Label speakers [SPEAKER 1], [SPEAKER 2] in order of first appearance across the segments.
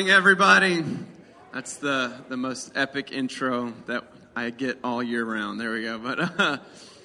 [SPEAKER 1] morning, everybody. That's the, the most epic intro that I get all year round. There we go. But uh,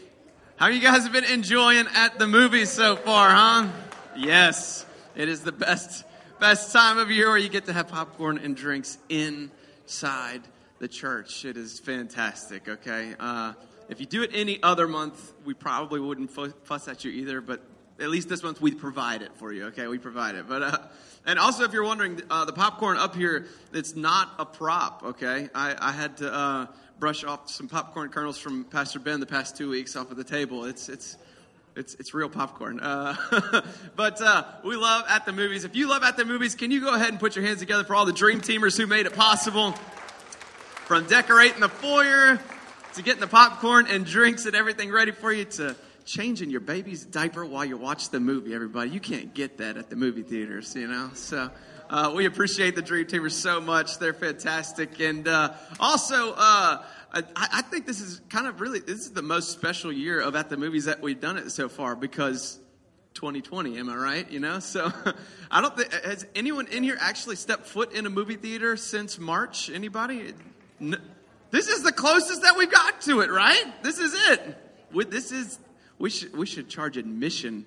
[SPEAKER 1] how you guys have been enjoying at the movies so far, huh? Yes, it is the best best time of year where you get to have popcorn and drinks inside the church. It is fantastic. Okay, uh, if you do it any other month, we probably wouldn't fuss at you either. But at least this month we provide it for you. Okay, we provide it. But uh, and also, if you're wondering, uh, the popcorn up here, it's not a prop. Okay, I, I had to uh, brush off some popcorn kernels from Pastor Ben the past two weeks off of the table. It's it's. It's, it's real popcorn. Uh, but uh, we love at the movies. If you love at the movies, can you go ahead and put your hands together for all the dream teamers who made it possible? From decorating the foyer to getting the popcorn and drinks and everything ready for you to changing your baby's diaper while you watch the movie, everybody. You can't get that at the movie theaters, you know? So uh, we appreciate the Dream Teamers so much. They're fantastic. And uh, also, uh, I, I, think this is kind of really, this is the most special year of At the Movies that we've done it so far because 2020, am I right? You know? So I don't think, has anyone in here actually stepped foot in a movie theater since March? Anybody? No. This is the closest that we've got to it, right? This is it. This is we should, we should charge admission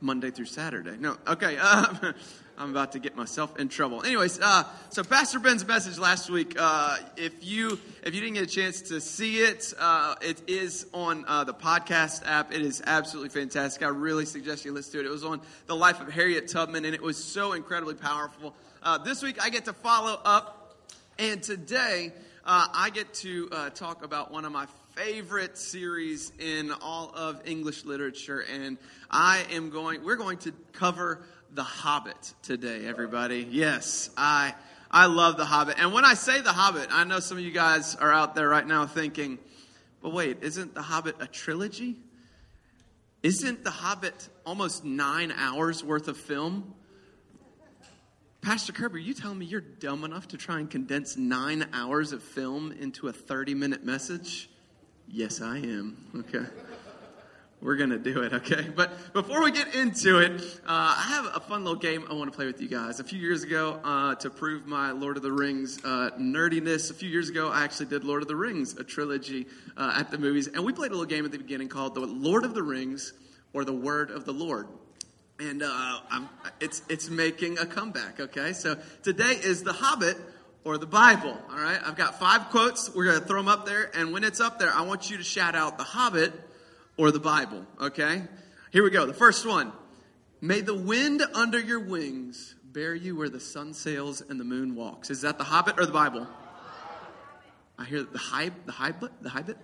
[SPEAKER 1] Monday through Saturday. No, okay. Uh, I'm about to get myself in trouble. Anyways, uh, so Pastor Ben's message last week. Uh, if you if you didn't get a chance to see it, uh, it is on uh, the podcast app. It is absolutely fantastic. I really suggest you listen to it. It was on the life of Harriet Tubman, and it was so incredibly powerful. Uh, this week, I get to follow up, and today I get to talk about one of my favorite series in all of English literature, and I am going. We're going to cover The Hobbit today, everybody. Yes, I I love The Hobbit, and when I say The Hobbit, I know some of you guys are out there right now thinking, "But wait, isn't The Hobbit a trilogy? Isn't The Hobbit almost nine hours worth of film?" Pastor Kirby, you telling me you're dumb enough to try and condense nine hours of film into a 30 minute message? Yes, I am. Okay. We're going to do it, okay? But before we get into it, uh, I have a fun little game I want to play with you guys. A few years ago, uh, to prove my Lord of the Rings uh, nerdiness, a few years ago, I actually did Lord of the Rings, a trilogy uh, at the movies. And we played a little game at the beginning called The Lord of the Rings or The Word of the Lord and uh, it's it's making a comeback. Okay, so today is the Hobbit or the Bible. All right, I've got five quotes. We're going to throw them up there. And when it's up there, I want you to shout out The Hobbit or the Bible. Okay, here we go. The first one May the wind under your wings bear you where the sun sails and the moon walks. Is that The Hobbit or the Bible? I hear the Hobbit. the Hobbit, the Hobbit.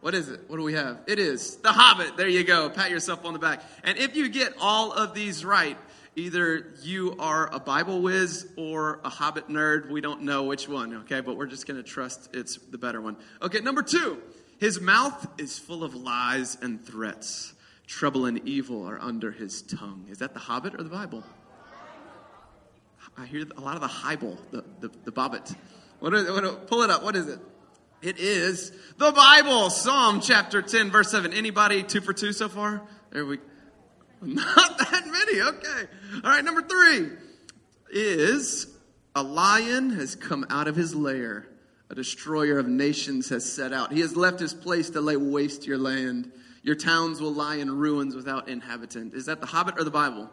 [SPEAKER 1] What is it? What do we have? It is The Hobbit. There you go. Pat yourself on the back. And if you get all of these right, Either you are a Bible whiz or a Hobbit nerd. We don't know which one, okay? But we're just going to trust it's the better one. Okay, number two. His mouth is full of lies and threats. Trouble and evil are under his tongue. Is that the Hobbit or the Bible? I hear a lot of the Bible, the, the, the Bobbit. What is, what, pull it up. What is it? It is the Bible, Psalm chapter 10, verse 7. Anybody two for two so far? There we Not that many. Okay. All right. Number three is a lion has come out of his lair. A destroyer of nations has set out. He has left his place to lay waste your land. Your towns will lie in ruins without inhabitant. Is that the Hobbit or the Bible?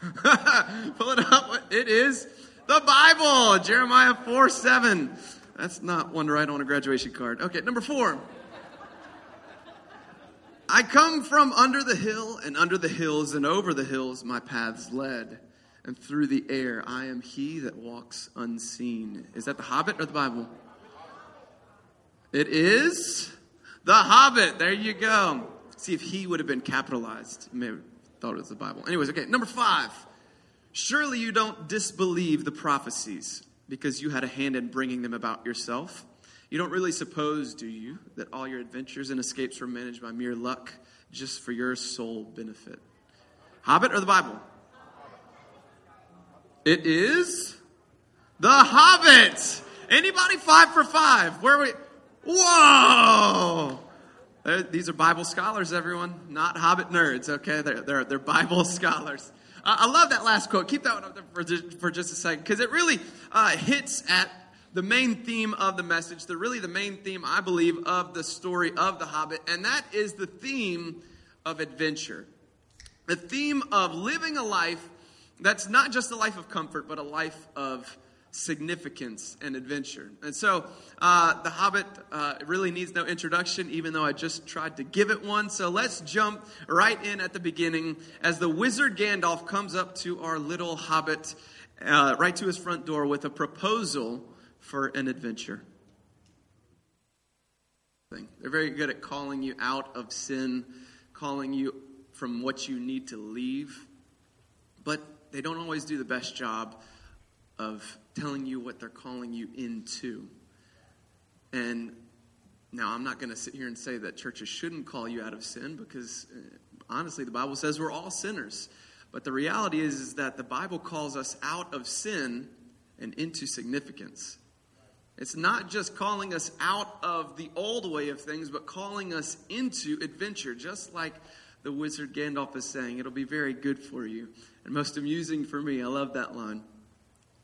[SPEAKER 1] Pull it up. It is the Bible. Jeremiah 4 7. That's not one to write on a graduation card. Okay, number four. I come from under the hill, and under the hills and over the hills my paths led. And through the air I am he that walks unseen. Is that the Hobbit or the Bible? It is the Hobbit. There you go. See if he would have been capitalized. You may have thought it was the Bible. Anyways, okay, number five. Surely you don't disbelieve the prophecies because you had a hand in bringing them about yourself. You don't really suppose, do you, that all your adventures and escapes were managed by mere luck just for your sole benefit? Hobbit or the Bible? It is the Hobbit. Anybody five for five? Where we? Whoa! These are Bible scholars, everyone, not Hobbit nerds. Okay, they're they're, they're Bible scholars. I love that last quote. Keep that one up there for just, for just a second because it really uh, hits at the main theme of the message, the really the main theme, I believe, of the story of The Hobbit, and that is the theme of adventure. The theme of living a life that's not just a life of comfort, but a life of significance and adventure. And so, uh, The Hobbit uh, really needs no introduction, even though I just tried to give it one. So let's jump right in at the beginning as the wizard Gandalf comes up to our little hobbit uh, right to his front door with a proposal for an adventure. They're very good at calling you out of sin, calling you from what you need to leave, but they don't always do the best job of telling you what they're calling you into. And now, I'm not going to sit here and say that churches shouldn't call you out of sin because uh, honestly, the Bible says we're all sinners. But the reality is, is that the Bible calls us out of sin and into significance. It's not just calling us out of the old way of things, but calling us into adventure, just like the wizard Gandalf is saying. It'll be very good for you. And most amusing for me. I love that line.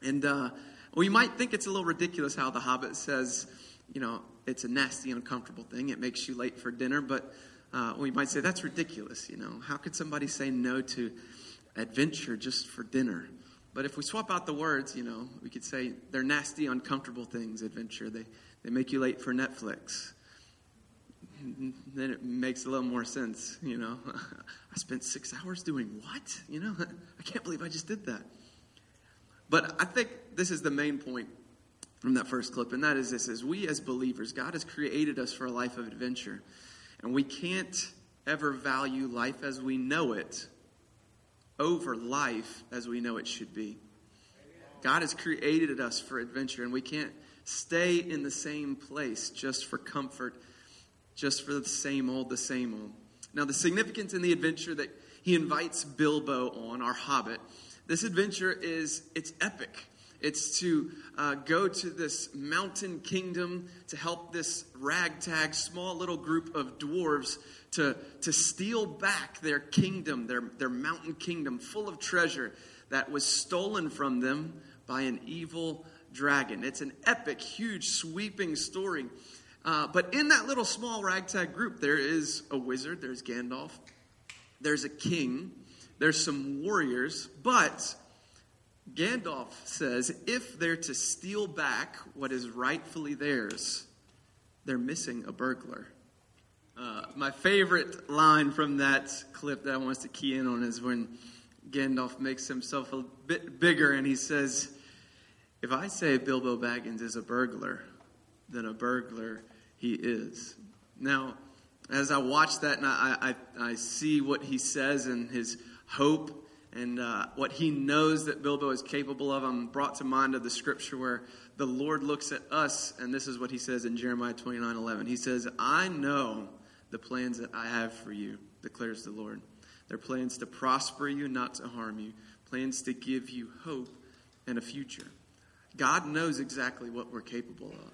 [SPEAKER 1] And uh, we might think it's a little ridiculous how the Hobbit says, you know, it's a nasty, uncomfortable thing. It makes you late for dinner. But uh, we might say that's ridiculous. You know, how could somebody say no to adventure just for dinner? But if we swap out the words, you know, we could say they're nasty, uncomfortable things, adventure. They, they make you late for Netflix. Then it makes a little more sense, you know. I spent six hours doing what? You know, I can't believe I just did that. But I think this is the main point from that first clip, and that is this: is we as believers, God has created us for a life of adventure, and we can't ever value life as we know it over life as we know it should be. God has created us for adventure, and we can't stay in the same place just for comfort, just for the same old, the same old. Now, the significance in the adventure that he invites Bilbo on, our hobbit, this adventure is it's epic. It's to uh, go to this mountain kingdom to help this ragtag, small little group of dwarves to, to steal back their kingdom, their, their mountain kingdom full of treasure that was stolen from them by an evil dragon. It's an epic, huge, sweeping story. Uh, but in that little small ragtag group, there is a wizard, there's Gandalf, there's a king, there's some warriors, but Gandalf says if they're to steal back what is rightfully theirs, they're missing a burglar. Uh, my favorite line from that clip that I want us to key in on is when Gandalf makes himself a bit bigger and he says, If I say Bilbo Baggins is a burglar, then a burglar he is. Now, as I watch that and I, I, I see what he says and his hope and uh, what he knows that Bilbo is capable of, I'm brought to mind of the scripture where the Lord looks at us, and this is what he says in Jeremiah 29 11. He says, I know the plans that I have for you, declares the Lord. They're plans to prosper you, not to harm you, plans to give you hope and a future. God knows exactly what we're capable of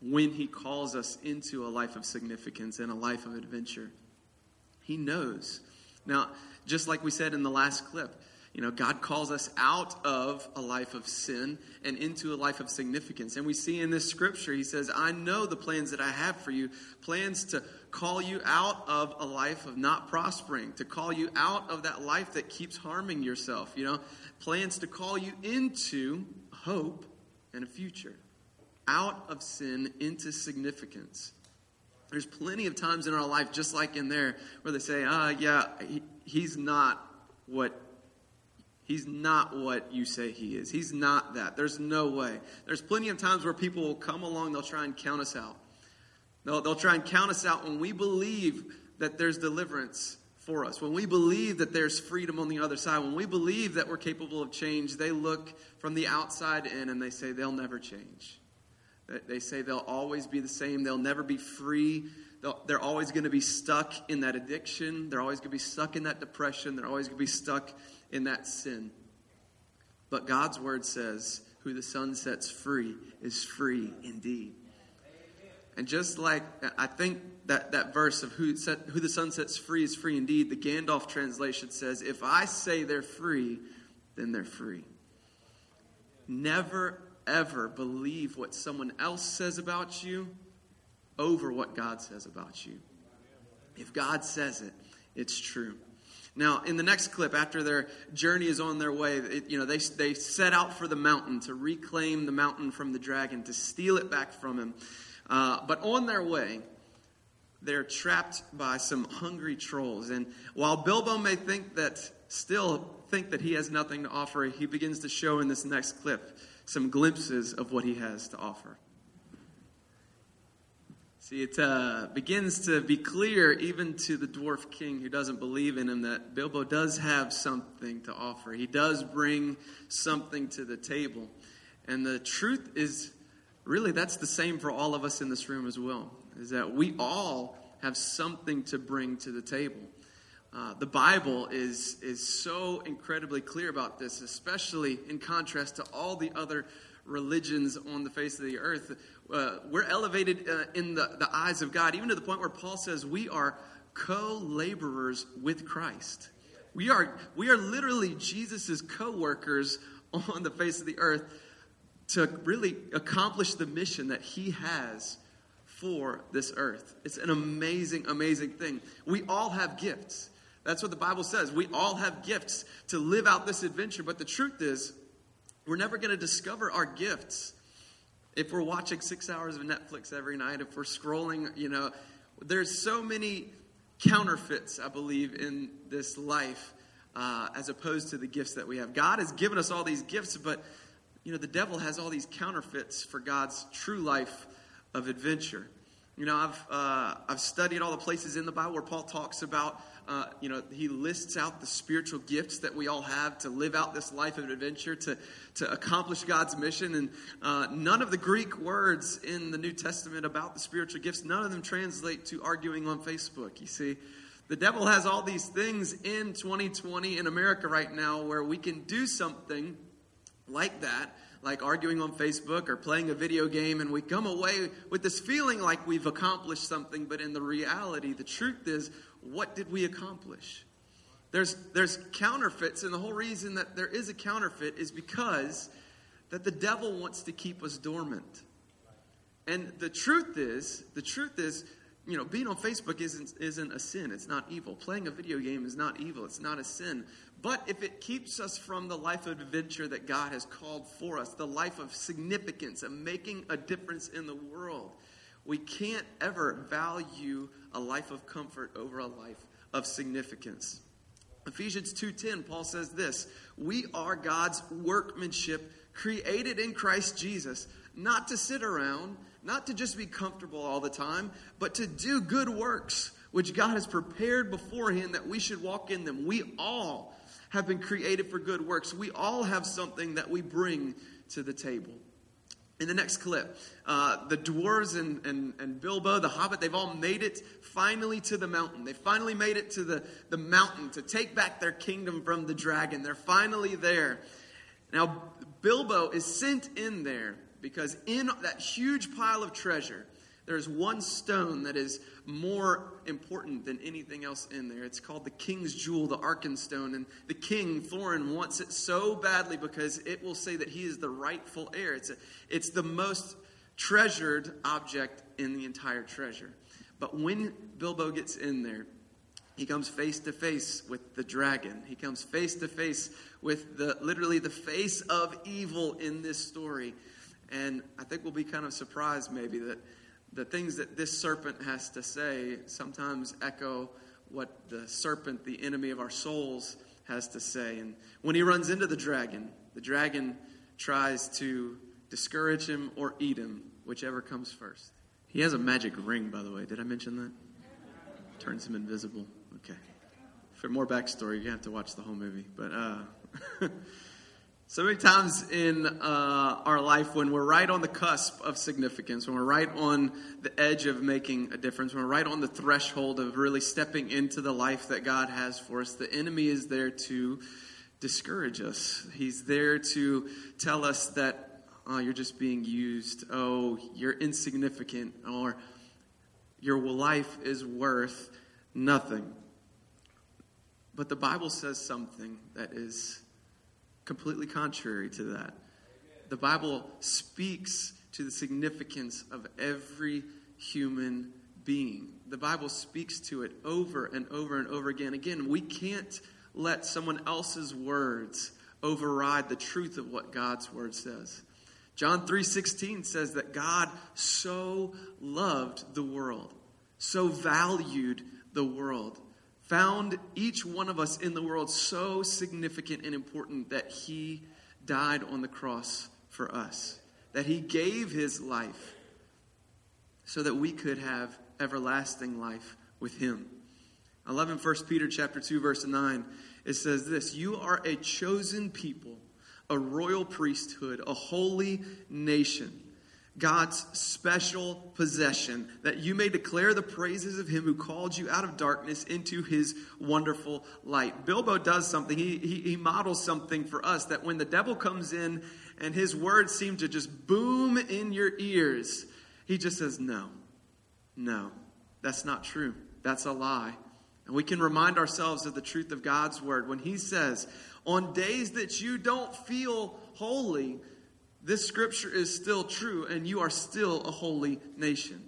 [SPEAKER 1] when he calls us into a life of significance and a life of adventure. He knows. Now, just like we said in the last clip, you know, God calls us out of a life of sin and into a life of significance. And we see in this scripture, he says, I know the plans that I have for you plans to call you out of a life of not prospering, to call you out of that life that keeps harming yourself, you know, plans to call you into hope and a future, out of sin into significance. There's plenty of times in our life, just like in there, where they say, ah, yeah, he, he's not what He's not what you say he is. He's not that. There's no way. There's plenty of times where people will come along, they'll try and count us out. They'll, they'll try and count us out when we believe that there's deliverance for us. When we believe that there's freedom on the other side, when we believe that we're capable of change, they look from the outside in and they say they'll never change. They say they'll always be the same, they'll never be free they're always going to be stuck in that addiction. They're always going to be stuck in that depression. They're always going to be stuck in that sin. But God's word says, Who the Son sets free is free indeed. And just like I think that, that verse of who, set, who the Son sets free is free indeed, the Gandalf translation says, If I say they're free, then they're free. Never, ever believe what someone else says about you over what God says about you. If God says it, it's true. Now, in the next clip, after their journey is on their way, it, you know, they, they set out for the mountain to reclaim the mountain from the dragon, to steal it back from him. Uh, but on their way, they're trapped by some hungry trolls. And while Bilbo may think that, still think that he has nothing to offer, he begins to show in this next clip some glimpses of what he has to offer. See, it uh, begins to be clear, even to the dwarf king who doesn't believe in him, that Bilbo does have something to offer. He does bring something to the table. And the truth is, really, that's the same for all of us in this room as well, is that we all have something to bring to the table. Uh, the Bible is, is so incredibly clear about this, especially in contrast to all the other religions on the face of the earth. Uh, we're elevated uh, in the, the eyes of God, even to the point where Paul says we are co laborers with Christ. We are, we are literally Jesus' co workers on the face of the earth to really accomplish the mission that he has for this earth. It's an amazing, amazing thing. We all have gifts. That's what the Bible says. We all have gifts to live out this adventure, but the truth is, we're never going to discover our gifts if we're watching six hours of Netflix every night, if we're scrolling, you know, there's so many counterfeits, I believe, in this life uh, as opposed to the gifts that we have. God has given us all these gifts, but, you know, the devil has all these counterfeits for God's true life of adventure. You know, I've, uh, I've studied all the places in the Bible where Paul talks about uh, you know, he lists out the spiritual gifts that we all have to live out this life of adventure, to, to accomplish God's mission. And uh, none of the Greek words in the New Testament about the spiritual gifts, none of them translate to arguing on Facebook. You see, the devil has all these things in 2020 in America right now where we can do something like that like arguing on Facebook or playing a video game, and we come away with this feeling like we've accomplished something, but in the reality, the truth is what did we accomplish? There's, there's counterfeits, and the whole reason that there is a counterfeit is because that the devil wants to keep us dormant. And the truth is, the truth is, you know, being on Facebook isn't, isn't a sin. It's not evil. Playing a video game is not evil. It's not a sin. But if it keeps us from the life of adventure that God has called for us, the life of significance and making a difference in the world, we can't ever value a life of comfort over a life of significance. Ephesians 2:10 Paul says this, "We are God's workmanship created in Christ Jesus, not to sit around, not to just be comfortable all the time, but to do good works which God has prepared beforehand that we should walk in them. We all have been created for good works. We all have something that we bring to the table in the next clip, uh, the dwarves and, and, and Bilbo, the hobbit, they've all made it finally to the mountain. They finally made it to the, the mountain to take back their kingdom from the dragon. They're finally there. Now, Bilbo is sent in there because in that huge pile of treasure, there's one stone that is more important than anything else in there. It's called the King's Jewel, the Arkenstone. And the king, Thorin, wants it so badly because it will say that he is the rightful heir. It's, a, it's the most treasured object in the entire treasure. But when Bilbo gets in there, he comes face to face with the dragon. He comes face to face with the literally the face of evil in this story. And I think we'll be kind of surprised maybe that the things that this serpent has to say sometimes echo what the serpent, the enemy of our souls, has to say. And when he runs into the dragon, the dragon tries to discourage him or eat him, whichever comes first. He has a magic ring, by the way. Did I mention that? Turns him invisible. Okay. For more backstory, you have to watch the whole movie. But uh, So many times in uh, our life, when we're right on the cusp of significance, when we're right on the edge of making a difference, when we're right on the threshold of really stepping into the life that God has for us, the enemy is there to discourage us. He's there to tell us that oh, you're just being used. Oh, you're insignificant. Or your life is worth nothing. But the Bible says something that is completely contrary to that. The Bible speaks to the significance of every human being. The Bible speaks to it over and over and over again. Again, we can't let someone else's words override the truth of what God's word says. John 3:16 says that God so loved the world, so valued the world, found each one of us in the world so significant and important that he died on the cross for us, that he gave his life so that we could have everlasting life with him. I love in 1 Peter chapter 2 verse 9 it says this, you are a chosen people, a royal priesthood, a holy nation. God's special possession, that you may declare the praises of him who called you out of darkness into his wonderful light. Bilbo does something, he, he, he, models something for us that when the devil comes in and his words seem to just boom in your ears, he just says, No, no, that's not true. That's a lie. And we can remind ourselves of the truth of God's word when he says, On days that you don't feel holy, this scripture is still true and you are still a holy nation.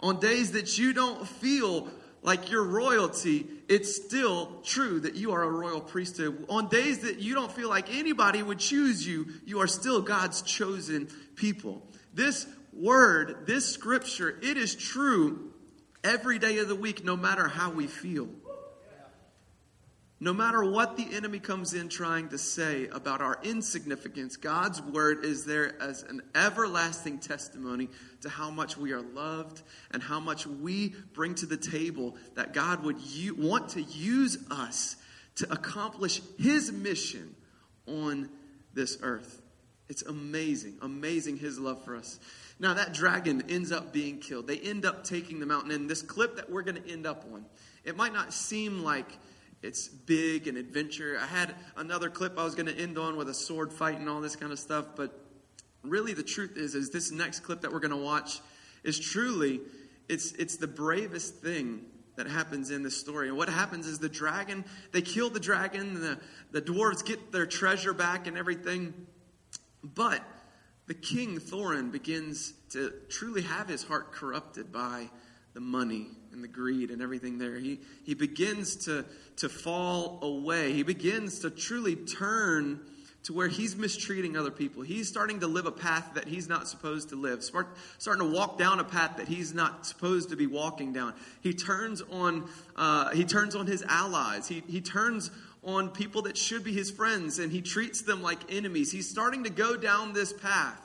[SPEAKER 1] On days that you don't feel like your royalty, it's still true that you are a royal priesthood. On days that you don't feel like anybody would choose you, you are still God's chosen people. This word, this scripture, it is true every day of the week, no matter how we feel. No matter what the enemy comes in trying to say about our insignificance, God's word is there as an everlasting testimony to how much we are loved and how much we bring to the table that God would u- want to use us to accomplish his mission on this earth. It's amazing, amazing his love for us. Now, that dragon ends up being killed. They end up taking the mountain. And this clip that we're going to end up on, it might not seem like it's big and adventure. I had another clip I was going to end on with a sword fight and all this kind of stuff, but really the truth is is this next clip that we're going to watch is truly it's it's the bravest thing that happens in this story. And what happens is the dragon, they kill the dragon, the, the dwarves get their treasure back and everything. But the king Thorin begins to truly have his heart corrupted by the money and the greed and everything there. He, he begins to, to fall away. He begins to truly turn to where he's mistreating other people. He's starting to live a path that he's not supposed to live, Start, starting to walk down a path that he's not supposed to be walking down. He turns on, uh, he turns on his allies. He, he turns on people that should be his friends and he treats them like enemies. He's starting to go down this path.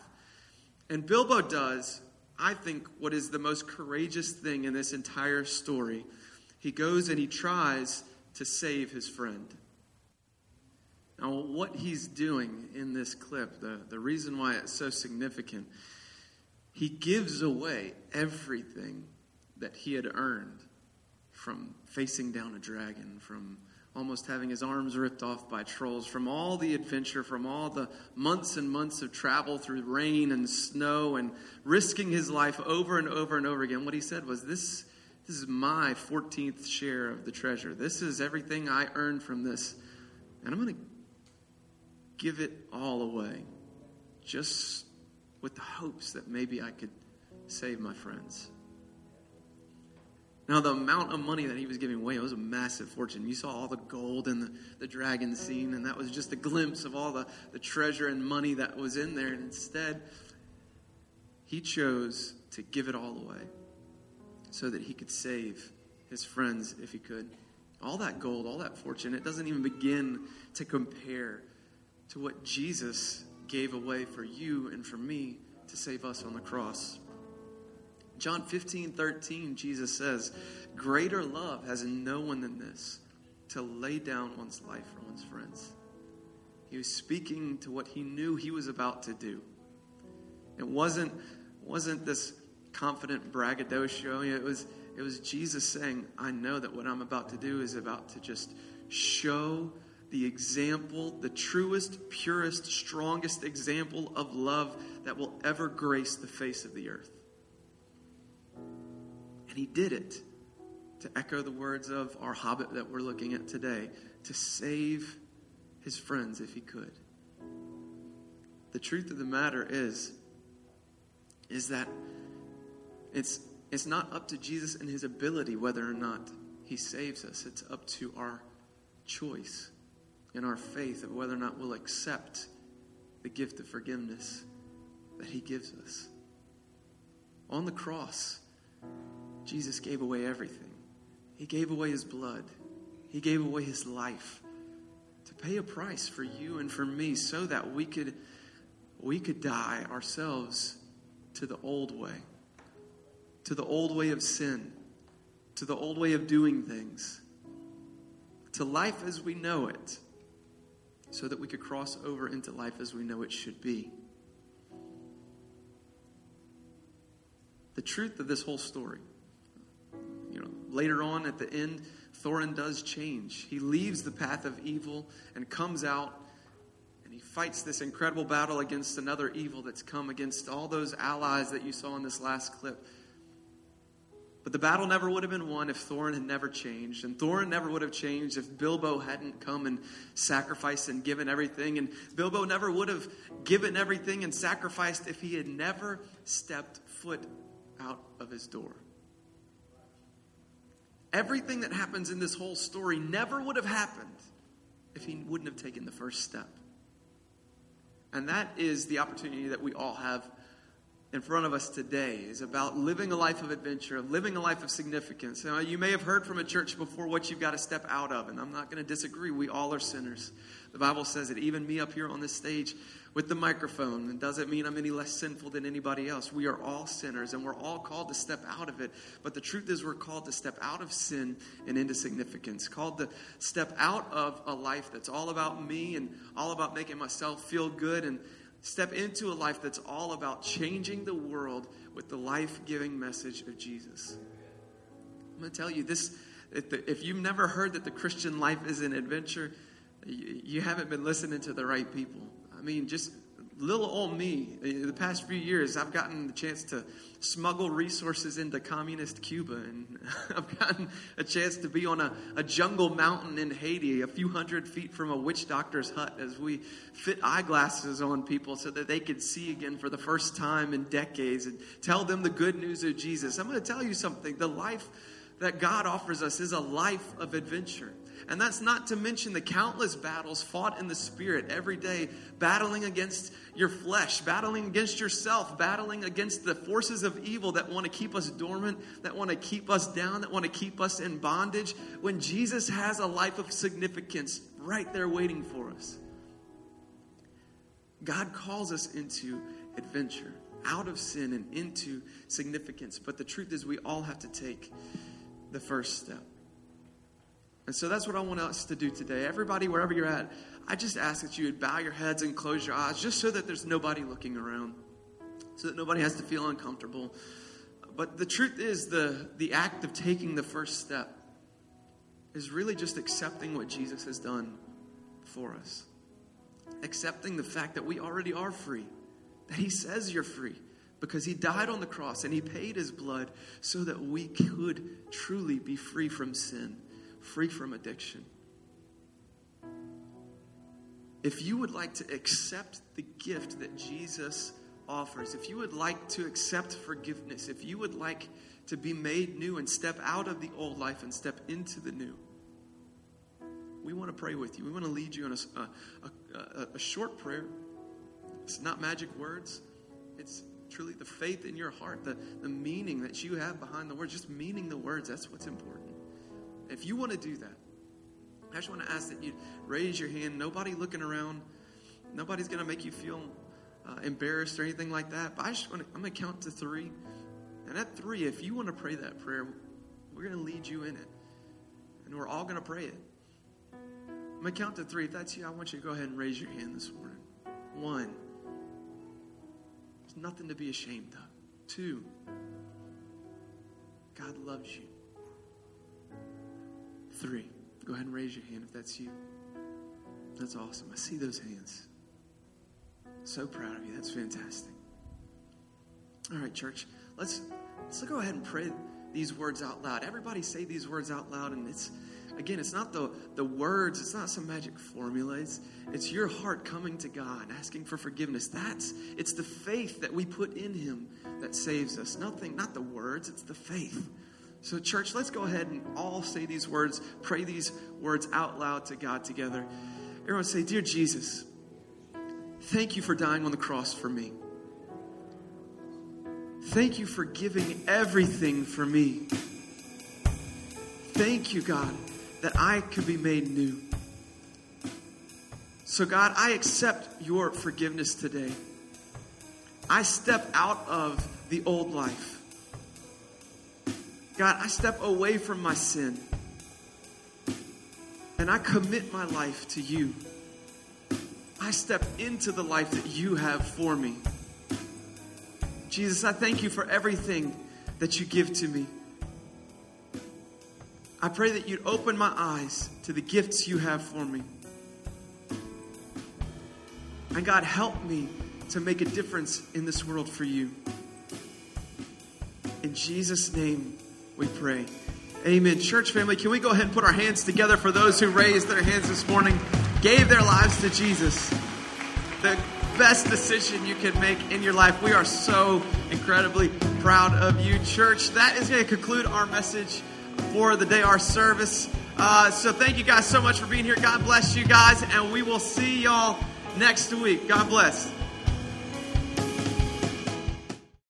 [SPEAKER 1] And Bilbo does I think, what is the most courageous thing in this entire story. He goes and he tries to save his friend. Now, what he's doing in this clip, the, the reason why it's so significant, he gives away everything that he had earned from facing down a dragon, from almost having his arms ripped off by trolls, from all the adventure, from all the months and months of travel through rain and snow and risking his life over and over and over again. What he said was, This, this is my 14th share of the treasure. This is everything I earned from this. And I'm going to give it all away just with the hopes that maybe I could save my friends. Now, the amount of money that he was giving away was a massive fortune. You saw all the gold and the, the dragon scene, and that was just a glimpse of all the, the treasure and money that was in there. And instead, he chose to give it all away so that he could save his friends if he could. All that gold, all that fortune, it doesn't even begin to compare to what Jesus gave away for you and for me to save us on the cross. John 15, 13, Jesus says, Greater love has no one than this, to lay down one's life for one's friends. He was speaking to what he knew he was about to do. It wasn't, wasn't this confident braggadocio. It was, it was Jesus saying, I know that what I'm about to do is about to just show the example, the truest, purest, strongest example of love that will ever grace the face of the earth. And he did it, to echo the words of our hobbit that we're looking at today, to save his friends if he could. The truth of the matter is, is that it's, it's not up to Jesus and his ability whether or not he saves us. It's up to our choice and our faith of whether or not we'll accept the gift of forgiveness that he gives us. On the cross, Jesus gave away everything. He gave away his blood. He gave away his life to pay a price for you and for me so that we could we could die ourselves to the old way. To the old way of sin, to the old way of doing things, to life as we know it, so that we could cross over into life as we know it should be. The truth of this whole story, later on at the end, Thorin does change. He leaves the path of evil and comes out and he fights this incredible battle against another evil that's come against all those allies that you saw in this last clip. But the battle never would have been won if Thorin had never changed. And Thorin never would have changed if Bilbo hadn't come and sacrificed and given everything. And Bilbo never would have given everything and sacrificed if he had never stepped foot out of his door. Everything that happens in this whole story never would have happened if he wouldn't have taken the first step. And that is the opportunity that we all have in front of us today is about living a life of adventure, living a life of significance. Now, you may have heard from a church before what you've got to step out of, and I'm not going to disagree. We all are sinners. The Bible says that even me up here on this stage with the microphone, it doesn't mean I'm any less sinful than anybody else. We are all sinners, and we're all called to step out of it. But the truth is, we're called to step out of sin and into significance, called to step out of a life that's all about me and all about making myself feel good and Step into a life that's all about changing the world with the life giving message of Jesus. I'm going to tell you this if, you've never heard that the Christian life is an adventure, you haven't been listening to the right people. I mean, just little old me, eh, the past few years, I've gotten the chance to smuggle resources into communist Cuba, and I've gotten a chance to be on a, a jungle mountain in Haiti, a few hundred feet from a witch doctor's hut, as we fit eyeglasses on people so that they could see again for the first time in decades and tell them the good news of Jesus. I'm going to tell you something. The life that God offers us is a life of adventure. And that's not to mention the countless battles fought in the spirit every day, battling against your flesh, battling against yourself, battling against the forces of evil that want to keep us dormant, that want to keep us down, that want to keep us in bondage, when Jesus has a life of significance right there waiting for us. God calls us into adventure, out of sin and into significance. But the truth is, we all have to take the first step. And so that's what I want us to do today. Everybody, wherever you're at, I just ask that you would bow your heads and close your eyes just so that there's nobody looking around, so that nobody has to feel uncomfortable. But the truth is, the, the act of taking the first step is really just accepting what Jesus has done for us, accepting the fact that we already are free, that He says you're free because he died on the cross and he paid his blood so that we could truly be free from sin free from addiction. If you would like to accept the gift that Jesus offers, if you would like to accept forgiveness, if you would like to be made new and step out of the old life and step into the new, we want to pray with you. We want to lead you in a, a, a, a short prayer. It's not magic words, it's truly the faith in your heart, the, the meaning that you have behind the words, just meaning the words. That's what's important. If you want to do that, I just want to ask that you raise your hand. Nobody looking around. Nobody's going to make you feel uh, embarrassed or anything like that. But I just want to, I'm going to count to three. And at three, if you want to pray that prayer, we're going to lead you in it. And we're all going to pray it. I'm going to count to three. If that's you, I want you to go ahead and raise your hand this morning. One. There's nothing to be ashamed of. Two. God loves you. Three. Go ahead and raise your hand if that's you. That's awesome. I see those hands. So proud of you. That's fantastic. All right, church. Let's let's go ahead and pray these words out loud. Everybody say these words out loud, and it's again, it's not the the words. It's not some magic formula. It's it's your heart coming to God, asking for forgiveness. That's it's the faith that we put in Him that saves us. Nothing, not the words. It's the faith. So, church, let's go ahead and all say these words, pray these words out loud to God together. Everyone say, Dear Jesus, thank you for dying on the cross for me. Thank you for giving everything for me. Thank you, God, that I could be made new. So, God, I accept your forgiveness today. I step out of the old life. God, I step away from my sin and I commit my life to you. I step into the life that you have for me. Jesus, I thank you for everything that you give to me. I pray that you'd open my eyes to the gifts you have for me. And God, help me to make a difference in this world for you. In Jesus' name, we pray. Amen. Church family, can we go ahead and put our hands together for those who raised their hands this morning, gave their lives to Jesus? The best decision you can make in your life. We are so incredibly proud of you, church. That is going to conclude our message for the day, our service. Uh, so thank you guys so much for being here. God bless you guys, and we will see y'all next week. God bless.